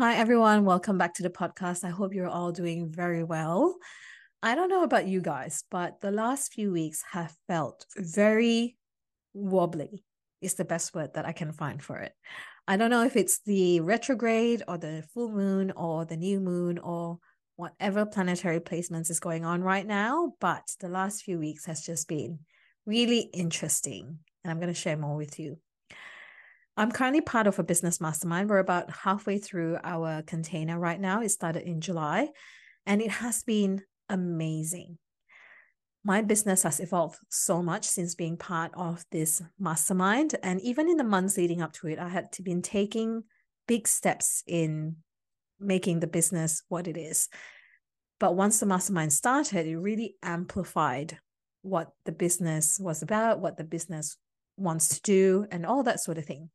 Hi, everyone. Welcome back to the podcast. I hope you're all doing very well. I don't know about you guys, but the last few weeks have felt very wobbly, is the best word that I can find for it. I don't know if it's the retrograde or the full moon or the new moon or whatever planetary placements is going on right now, but the last few weeks has just been really interesting. And I'm going to share more with you. I'm currently part of a business mastermind. We're about halfway through our container right now. It started in July and it has been amazing. My business has evolved so much since being part of this mastermind. And even in the months leading up to it, I had to been taking big steps in making the business what it is. But once the mastermind started, it really amplified what the business was about, what the business wants to do, and all that sort of thing.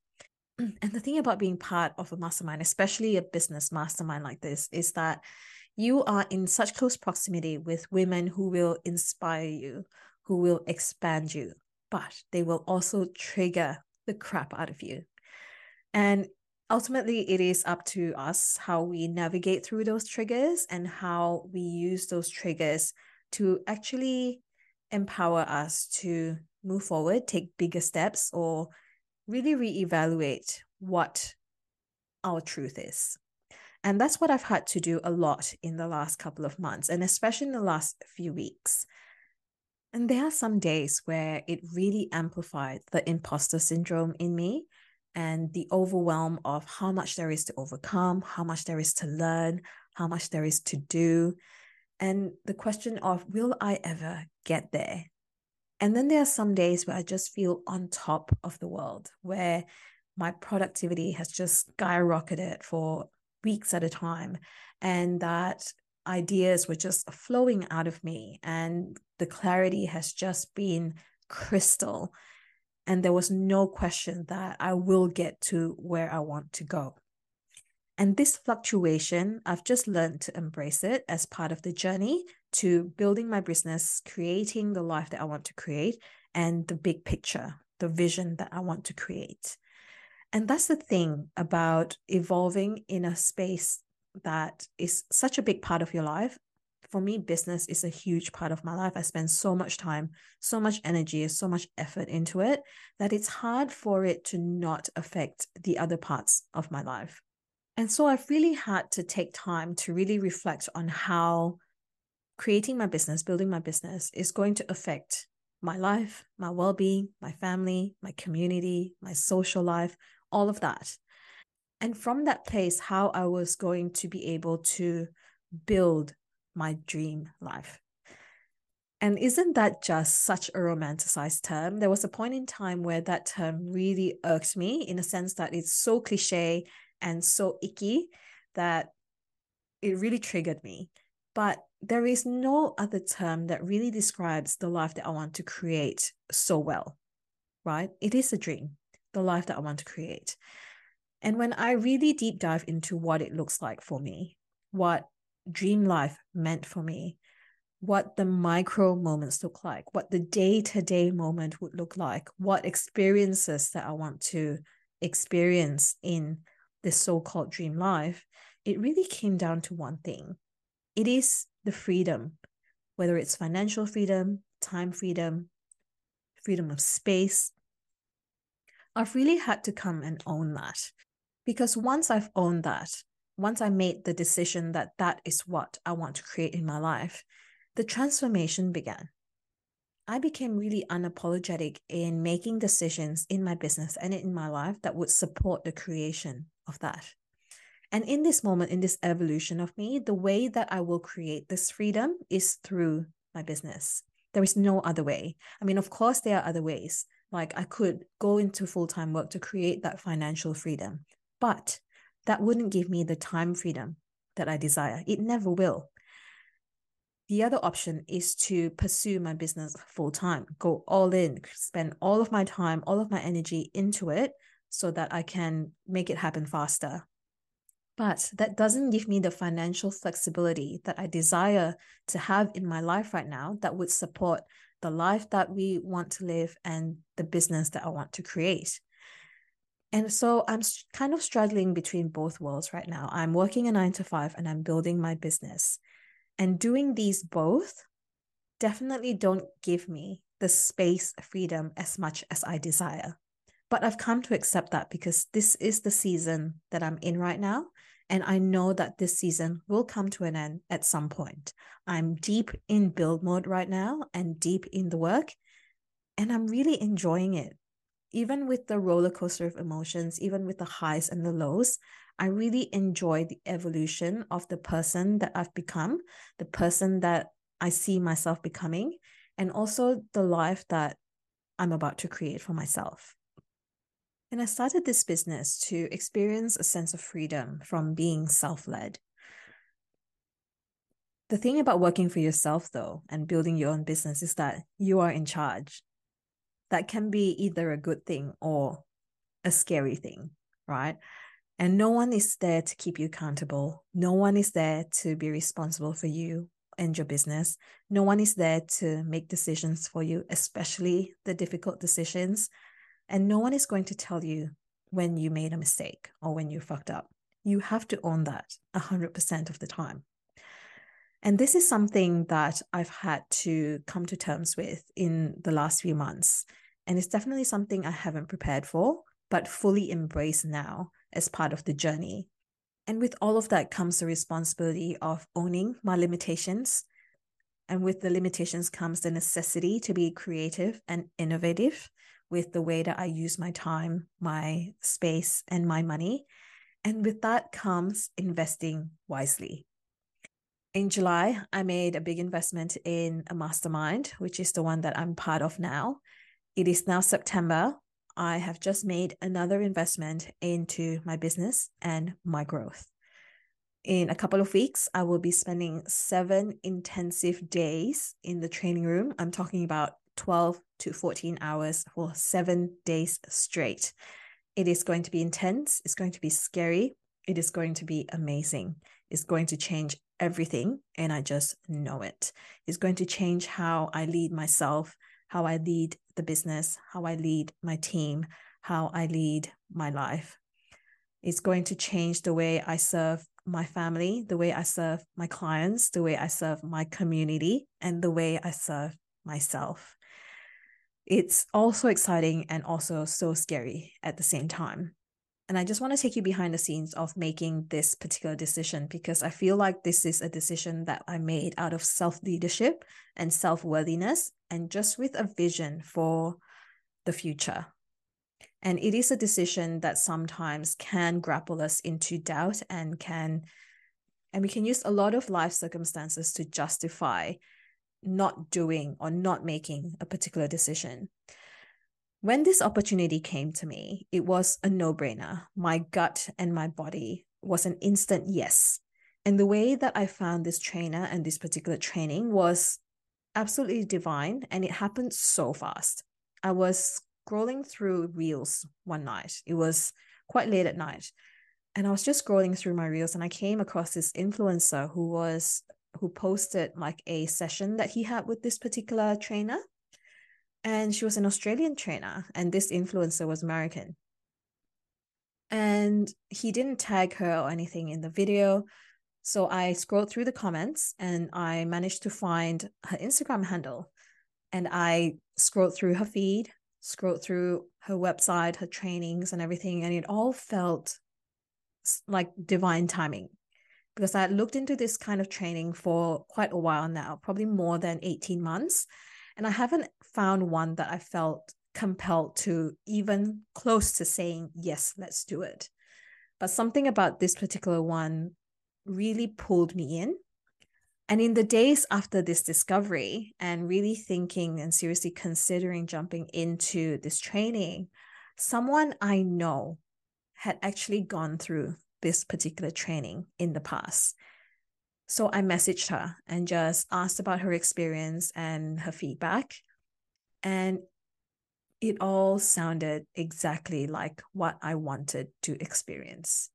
And the thing about being part of a mastermind, especially a business mastermind like this, is that you are in such close proximity with women who will inspire you, who will expand you, but they will also trigger the crap out of you. And ultimately, it is up to us how we navigate through those triggers and how we use those triggers to actually empower us to move forward, take bigger steps, or really reevaluate what our truth is. And that's what I've had to do a lot in the last couple of months, and especially in the last few weeks. And there are some days where it really amplified the imposter syndrome in me and the overwhelm of how much there is to overcome, how much there is to learn, how much there is to do, and the question of will I ever get there? And then there are some days where I just feel on top of the world, where my productivity has just skyrocketed for weeks at a time. And that ideas were just flowing out of me. And the clarity has just been crystal. And there was no question that I will get to where I want to go. And this fluctuation, I've just learned to embrace it as part of the journey to building my business, creating the life that I want to create, and the big picture, the vision that I want to create. And that's the thing about evolving in a space that is such a big part of your life. For me, business is a huge part of my life. I spend so much time, so much energy, so much effort into it that it's hard for it to not affect the other parts of my life. And so I've really had to take time to really reflect on how creating my business, building my business is going to affect my life, my well being, my family, my community, my social life, all of that. And from that place, how I was going to be able to build my dream life. And isn't that just such a romanticized term? There was a point in time where that term really irked me in a sense that it's so cliche and so icky that it really triggered me. But there is no other term that really describes the life that I want to create so well, right? It is a dream, the life that I want to create. And when I really deep dive into what it looks like for me, what dream life meant for me, what the micro moments look like, what the day to day moment would look like, what experiences that I want to experience in this so called dream life, it really came down to one thing it is the freedom, whether it's financial freedom, time freedom, freedom of space. I've really had to come and own that because once I've owned that, once I made the decision that that is what I want to create in my life, the transformation began. I became really unapologetic in making decisions in my business and in my life that would support the creation of that. And in this moment, in this evolution of me, the way that I will create this freedom is through my business. There is no other way. I mean, of course, there are other ways. Like I could go into full time work to create that financial freedom, but that wouldn't give me the time freedom that I desire. It never will. The other option is to pursue my business full time, go all in, spend all of my time, all of my energy into it so that I can make it happen faster. But that doesn't give me the financial flexibility that I desire to have in my life right now that would support the life that we want to live and the business that I want to create. And so I'm kind of struggling between both worlds right now. I'm working a nine to five and I'm building my business. And doing these both definitely don't give me the space, freedom as much as I desire. But I've come to accept that because this is the season that I'm in right now. And I know that this season will come to an end at some point. I'm deep in build mode right now and deep in the work. And I'm really enjoying it even with the roller coaster of emotions, even with the highs and the lows, I really enjoy the evolution of the person that I've become, the person that I see myself becoming, and also the life that I'm about to create for myself. And I started this business to experience a sense of freedom from being self led. The thing about working for yourself, though, and building your own business is that you are in charge that can be either a good thing or a scary thing, right? And no one is there to keep you accountable. No one is there to be responsible for you and your business. No one is there to make decisions for you, especially the difficult decisions. And no one is going to tell you when you made a mistake or when you fucked up. You have to own that 100% of the time. And this is something that I've had to come to terms with in the last few months. And it's definitely something I haven't prepared for, but fully embrace now as part of the journey. And with all of that comes the responsibility of owning my limitations. And with the limitations comes the necessity to be creative and innovative with the way that I use my time, my space, and my money. And with that comes investing wisely. In July, I made a big investment in a mastermind, which is the one that I'm part of now. It is now September. I have just made another investment into my business and my growth. In a couple of weeks, I will be spending seven intensive days in the training room. I'm talking about 12 to 14 hours for seven days straight. It is going to be intense. It's going to be scary. It is going to be amazing. It's going to change everything. And I just know it. It's going to change how I lead myself, how I lead the business, how I lead my team, how I lead my life. It's going to change the way I serve my family, the way I serve my clients, the way I serve my community, and the way I serve myself. It's also exciting and also so scary at the same time. And I just want to take you behind the scenes of making this particular decision because I feel like this is a decision that I made out of self leadership and self worthiness and just with a vision for the future. And it is a decision that sometimes can grapple us into doubt and can, and we can use a lot of life circumstances to justify not doing or not making a particular decision. When this opportunity came to me, it was a no brainer. My gut and my body was an instant yes. And the way that I found this trainer and this particular training was absolutely divine. And it happened so fast. I was scrolling through reels one night. It was quite late at night. And I was just scrolling through my reels and I came across this influencer who was who posted like a session that he had with this particular trainer and she was an Australian trainer, and this influencer was American. And he didn't tag her or anything in the video. So I scrolled through the comments and I managed to find her Instagram handle. And I scrolled through her feed, scrolled through her website, her trainings, and everything. And it all felt like divine timing because I had looked into this kind of training for quite a while now, probably more than 18 months. And I haven't found one that I felt compelled to even close to saying, yes, let's do it. But something about this particular one really pulled me in. And in the days after this discovery and really thinking and seriously considering jumping into this training, someone I know had actually gone through this particular training in the past. So I messaged her and just asked about her experience and her feedback. And it all sounded exactly like what I wanted to experience.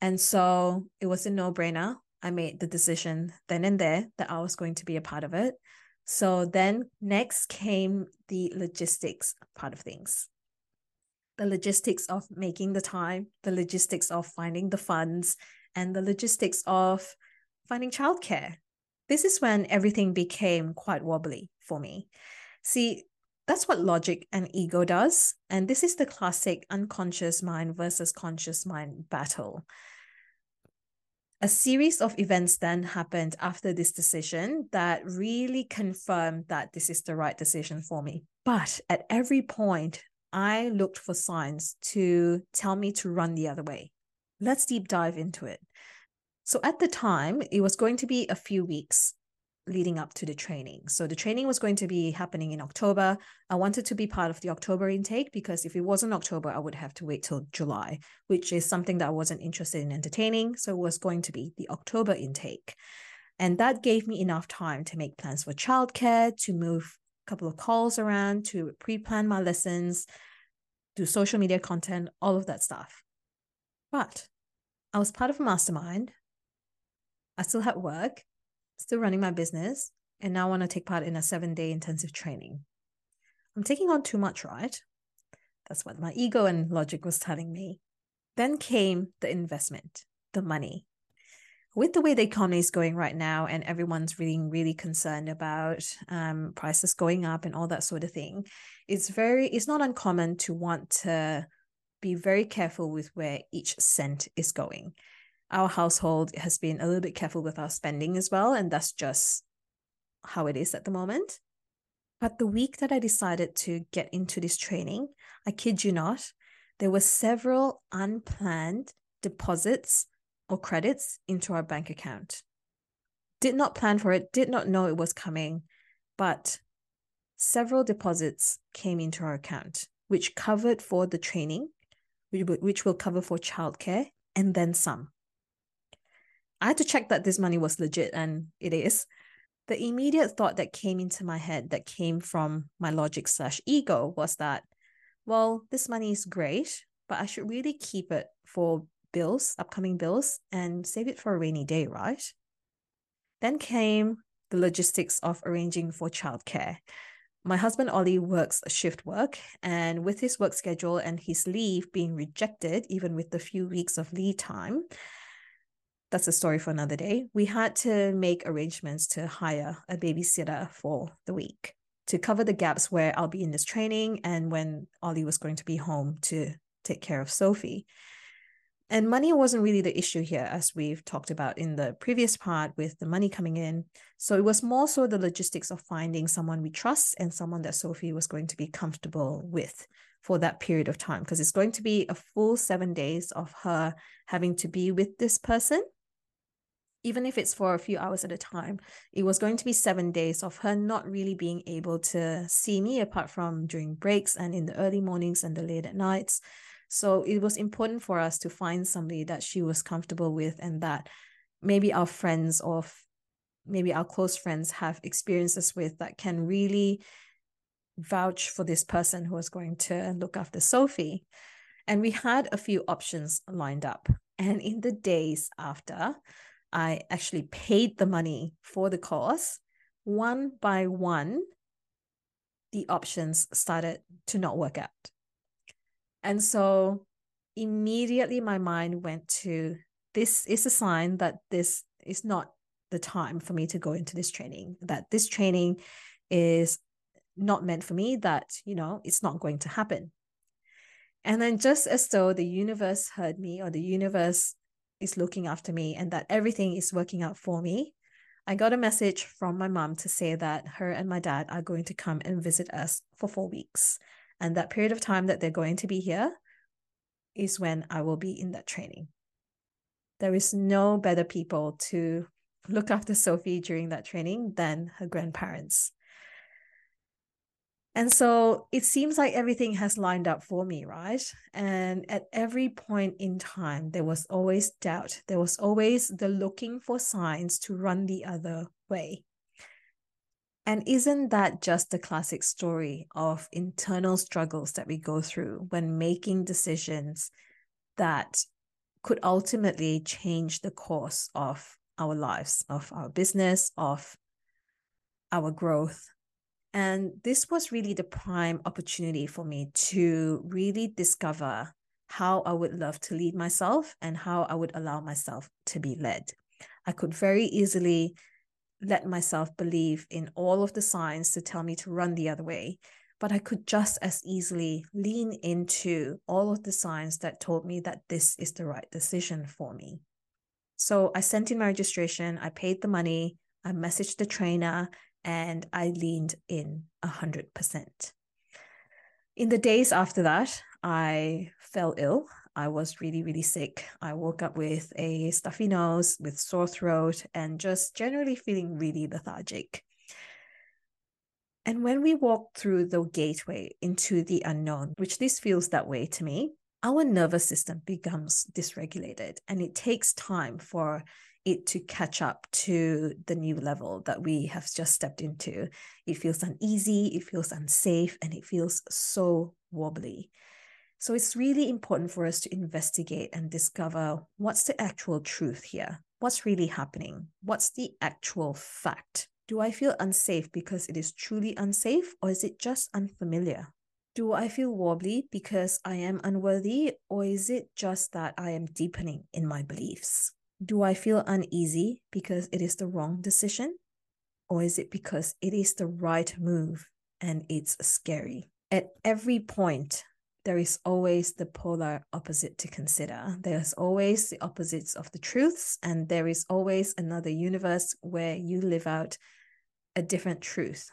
And so it was a no brainer. I made the decision then and there that I was going to be a part of it. So then next came the logistics part of things. the logistics of making the time, the logistics of finding the funds, and the logistics of finding childcare. This is when everything became quite wobbly for me. See, that's what logic and ego does. And this is the classic unconscious mind versus conscious mind battle. A series of events then happened after this decision that really confirmed that this is the right decision for me. But at every point, I looked for signs to tell me to run the other way. Let's deep dive into it. So at the time, it was going to be a few weeks leading up to the training. So the training was going to be happening in October. I wanted to be part of the October intake because if it wasn't October, I would have to wait till July, which is something that I wasn't interested in entertaining. So it was going to be the October intake. And that gave me enough time to make plans for childcare, to move a couple of calls around, to pre plan my lessons, do social media content, all of that stuff. But I was part of a mastermind. I still had work still running my business, and now want to take part in a seven day intensive training. I'm taking on too much, right? That's what my ego and logic was telling me. Then came the investment, the money. With the way the economy is going right now, and everyone's really, really concerned about um, prices going up and all that sort of thing, it's very, it's not uncommon to want to be very careful with where each cent is going our household has been a little bit careful with our spending as well. And that's just how it is at the moment. But the week that I decided to get into this training, I kid you not, there were several unplanned deposits or credits into our bank account. Did not plan for it, did not know it was coming, but several deposits came into our account, which covered for the training, which will cover for childcare, and then some. I had to check that this money was legit, and it is. The immediate thought that came into my head, that came from my logic slash ego, was that, well, this money is great, but I should really keep it for bills, upcoming bills, and save it for a rainy day, right? Then came the logistics of arranging for childcare. My husband Ollie works shift work, and with his work schedule and his leave being rejected, even with the few weeks of leave time, that's a story for another day. We had to make arrangements to hire a babysitter for the week to cover the gaps where I'll be in this training and when Ollie was going to be home to take care of Sophie. And money wasn't really the issue here, as we've talked about in the previous part with the money coming in. So it was more so the logistics of finding someone we trust and someone that Sophie was going to be comfortable with for that period of time, because it's going to be a full seven days of her having to be with this person even if it's for a few hours at a time, it was going to be seven days of her not really being able to see me apart from during breaks and in the early mornings and the late at nights. So it was important for us to find somebody that she was comfortable with and that maybe our friends or maybe our close friends have experiences with that can really vouch for this person who was going to look after Sophie. And we had a few options lined up. And in the days after, I actually paid the money for the course, one by one, the options started to not work out. And so immediately my mind went to this is a sign that this is not the time for me to go into this training, that this training is not meant for me, that, you know, it's not going to happen. And then, just as though the universe heard me or the universe is looking after me and that everything is working out for me. I got a message from my mom to say that her and my dad are going to come and visit us for four weeks. And that period of time that they're going to be here is when I will be in that training. There is no better people to look after Sophie during that training than her grandparents. And so it seems like everything has lined up for me, right? And at every point in time, there was always doubt. There was always the looking for signs to run the other way. And isn't that just the classic story of internal struggles that we go through when making decisions that could ultimately change the course of our lives, of our business, of our growth, And this was really the prime opportunity for me to really discover how I would love to lead myself and how I would allow myself to be led. I could very easily let myself believe in all of the signs to tell me to run the other way, but I could just as easily lean into all of the signs that told me that this is the right decision for me. So I sent in my registration, I paid the money, I messaged the trainer, and I leaned in 100%. In the days after that, I fell ill. I was really, really sick. I woke up with a stuffy nose, with sore throat, and just generally feeling really lethargic. And when we walk through the gateway into the unknown, which this feels that way to me, our nervous system becomes dysregulated and it takes time for it to catch up to the new level that we have just stepped into. It feels uneasy, it feels unsafe, and it feels so wobbly. So it's really important for us to investigate and discover what's the actual truth here. What's really happening? What's the actual fact? Do I feel unsafe because it is truly unsafe, or is it just unfamiliar? Do I feel wobbly because I am unworthy, or is it just that I am deepening in my beliefs? Do I feel uneasy because it is the wrong decision? Or is it because it is the right move and it's scary? At every point, there is always the polar opposite to consider. There's always the opposites of the truths, and there is always another universe where you live out a different truth.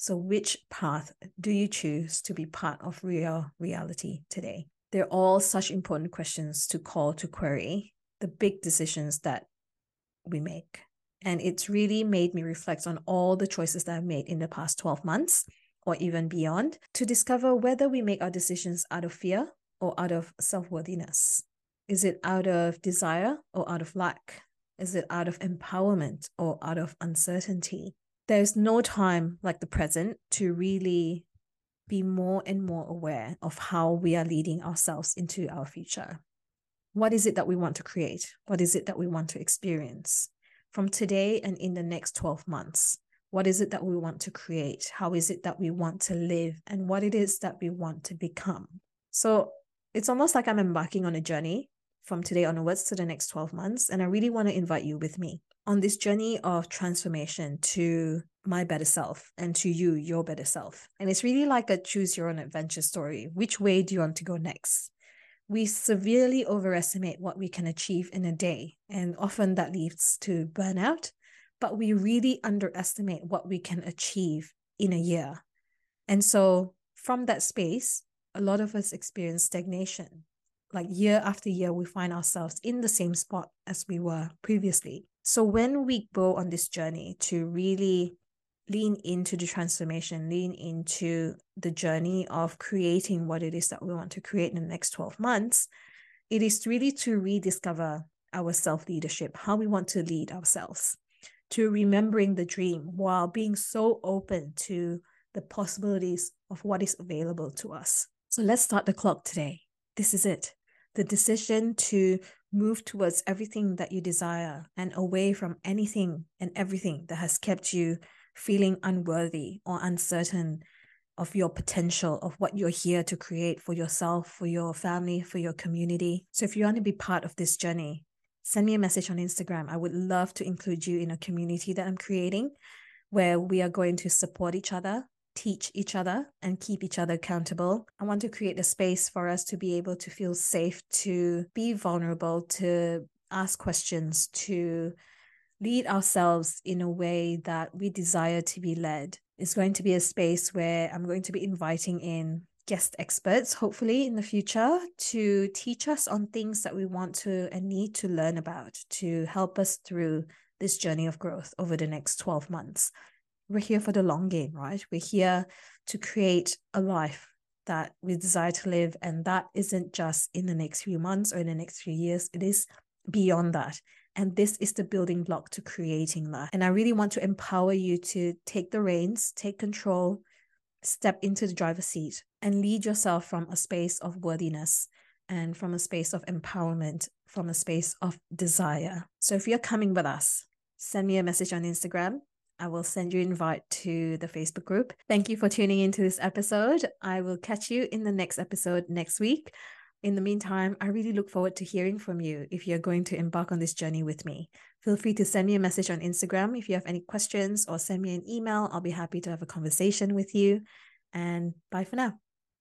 So, which path do you choose to be part of real reality today? They're all such important questions to call to query the big decisions that we make. And it's really made me reflect on all the choices that I've made in the past 12 months or even beyond to discover whether we make our decisions out of fear or out of self worthiness. Is it out of desire or out of lack? Is it out of empowerment or out of uncertainty? There's no time like the present to really be more and more aware of how we are leading ourselves into our future. What is it that we want to create? What is it that we want to experience from today and in the next 12 months? What is it that we want to create? How is it that we want to live? And what it is that we want to become? So it's almost like I'm embarking on a journey from today onwards to the next 12 months. And I really want to invite you with me on this journey of transformation to my better self and to you, your better self. And it's really like a choose your own adventure story. Which way do you want to go next? we severely overestimate what we can achieve in a day. And often that leads to burnout, but we really underestimate what we can achieve in a year. And so, from that space, a lot of us experience stagnation. Like year after year, we find ourselves in the same spot as we were previously. So, when we go on this journey to really lean into the transformation, lean into the journey of creating what it is that we want to create in the next 12 months, it is really to rediscover our self leadership, how we want to lead ourselves, to remembering the dream while being so open to the possibilities of what is available to us. So let's start the clock today. This is it. The decision to move towards everything that you desire and away from anything and everything that has kept you feeling unworthy or uncertain of your potential, of what you're here to create for yourself, for your family, for your community. So if you want to be part of this journey, send me a message on Instagram. I would love to include you in a community that I'm creating where we are going to support each other, teach each other, and keep each other accountable. I want to create a space for us to be able to feel safe, to be vulnerable, to ask questions, to lead ourselves in a way that we desire to be led. It's going to be a space where I'm going to be inviting in guest experts, hopefully in the future, to teach us on things that we want to and need to learn about to help us through this journey of growth over the next 12 months. We're here for the long game, right? We're here to create a life that we desire to live. And that isn't just in the next few months or in the next few years, it is beyond that. And this is the building block to creating that. And I really want to empower you to take the reins, take control, step into the driver's seat, and lead yourself from a space of worthiness and from a space of empowerment, from a space of desire. So if you're coming with us, send me a message on Instagram. I will send you an invite to the Facebook group. Thank you for tuning into this episode. I will catch you in the next episode next week. In the meantime, I really look forward to hearing from you if you're going to embark on this journey with me. Feel free to send me a message on Instagram if you have any questions or send me an email. I'll be happy to have a conversation with you. And bye for now.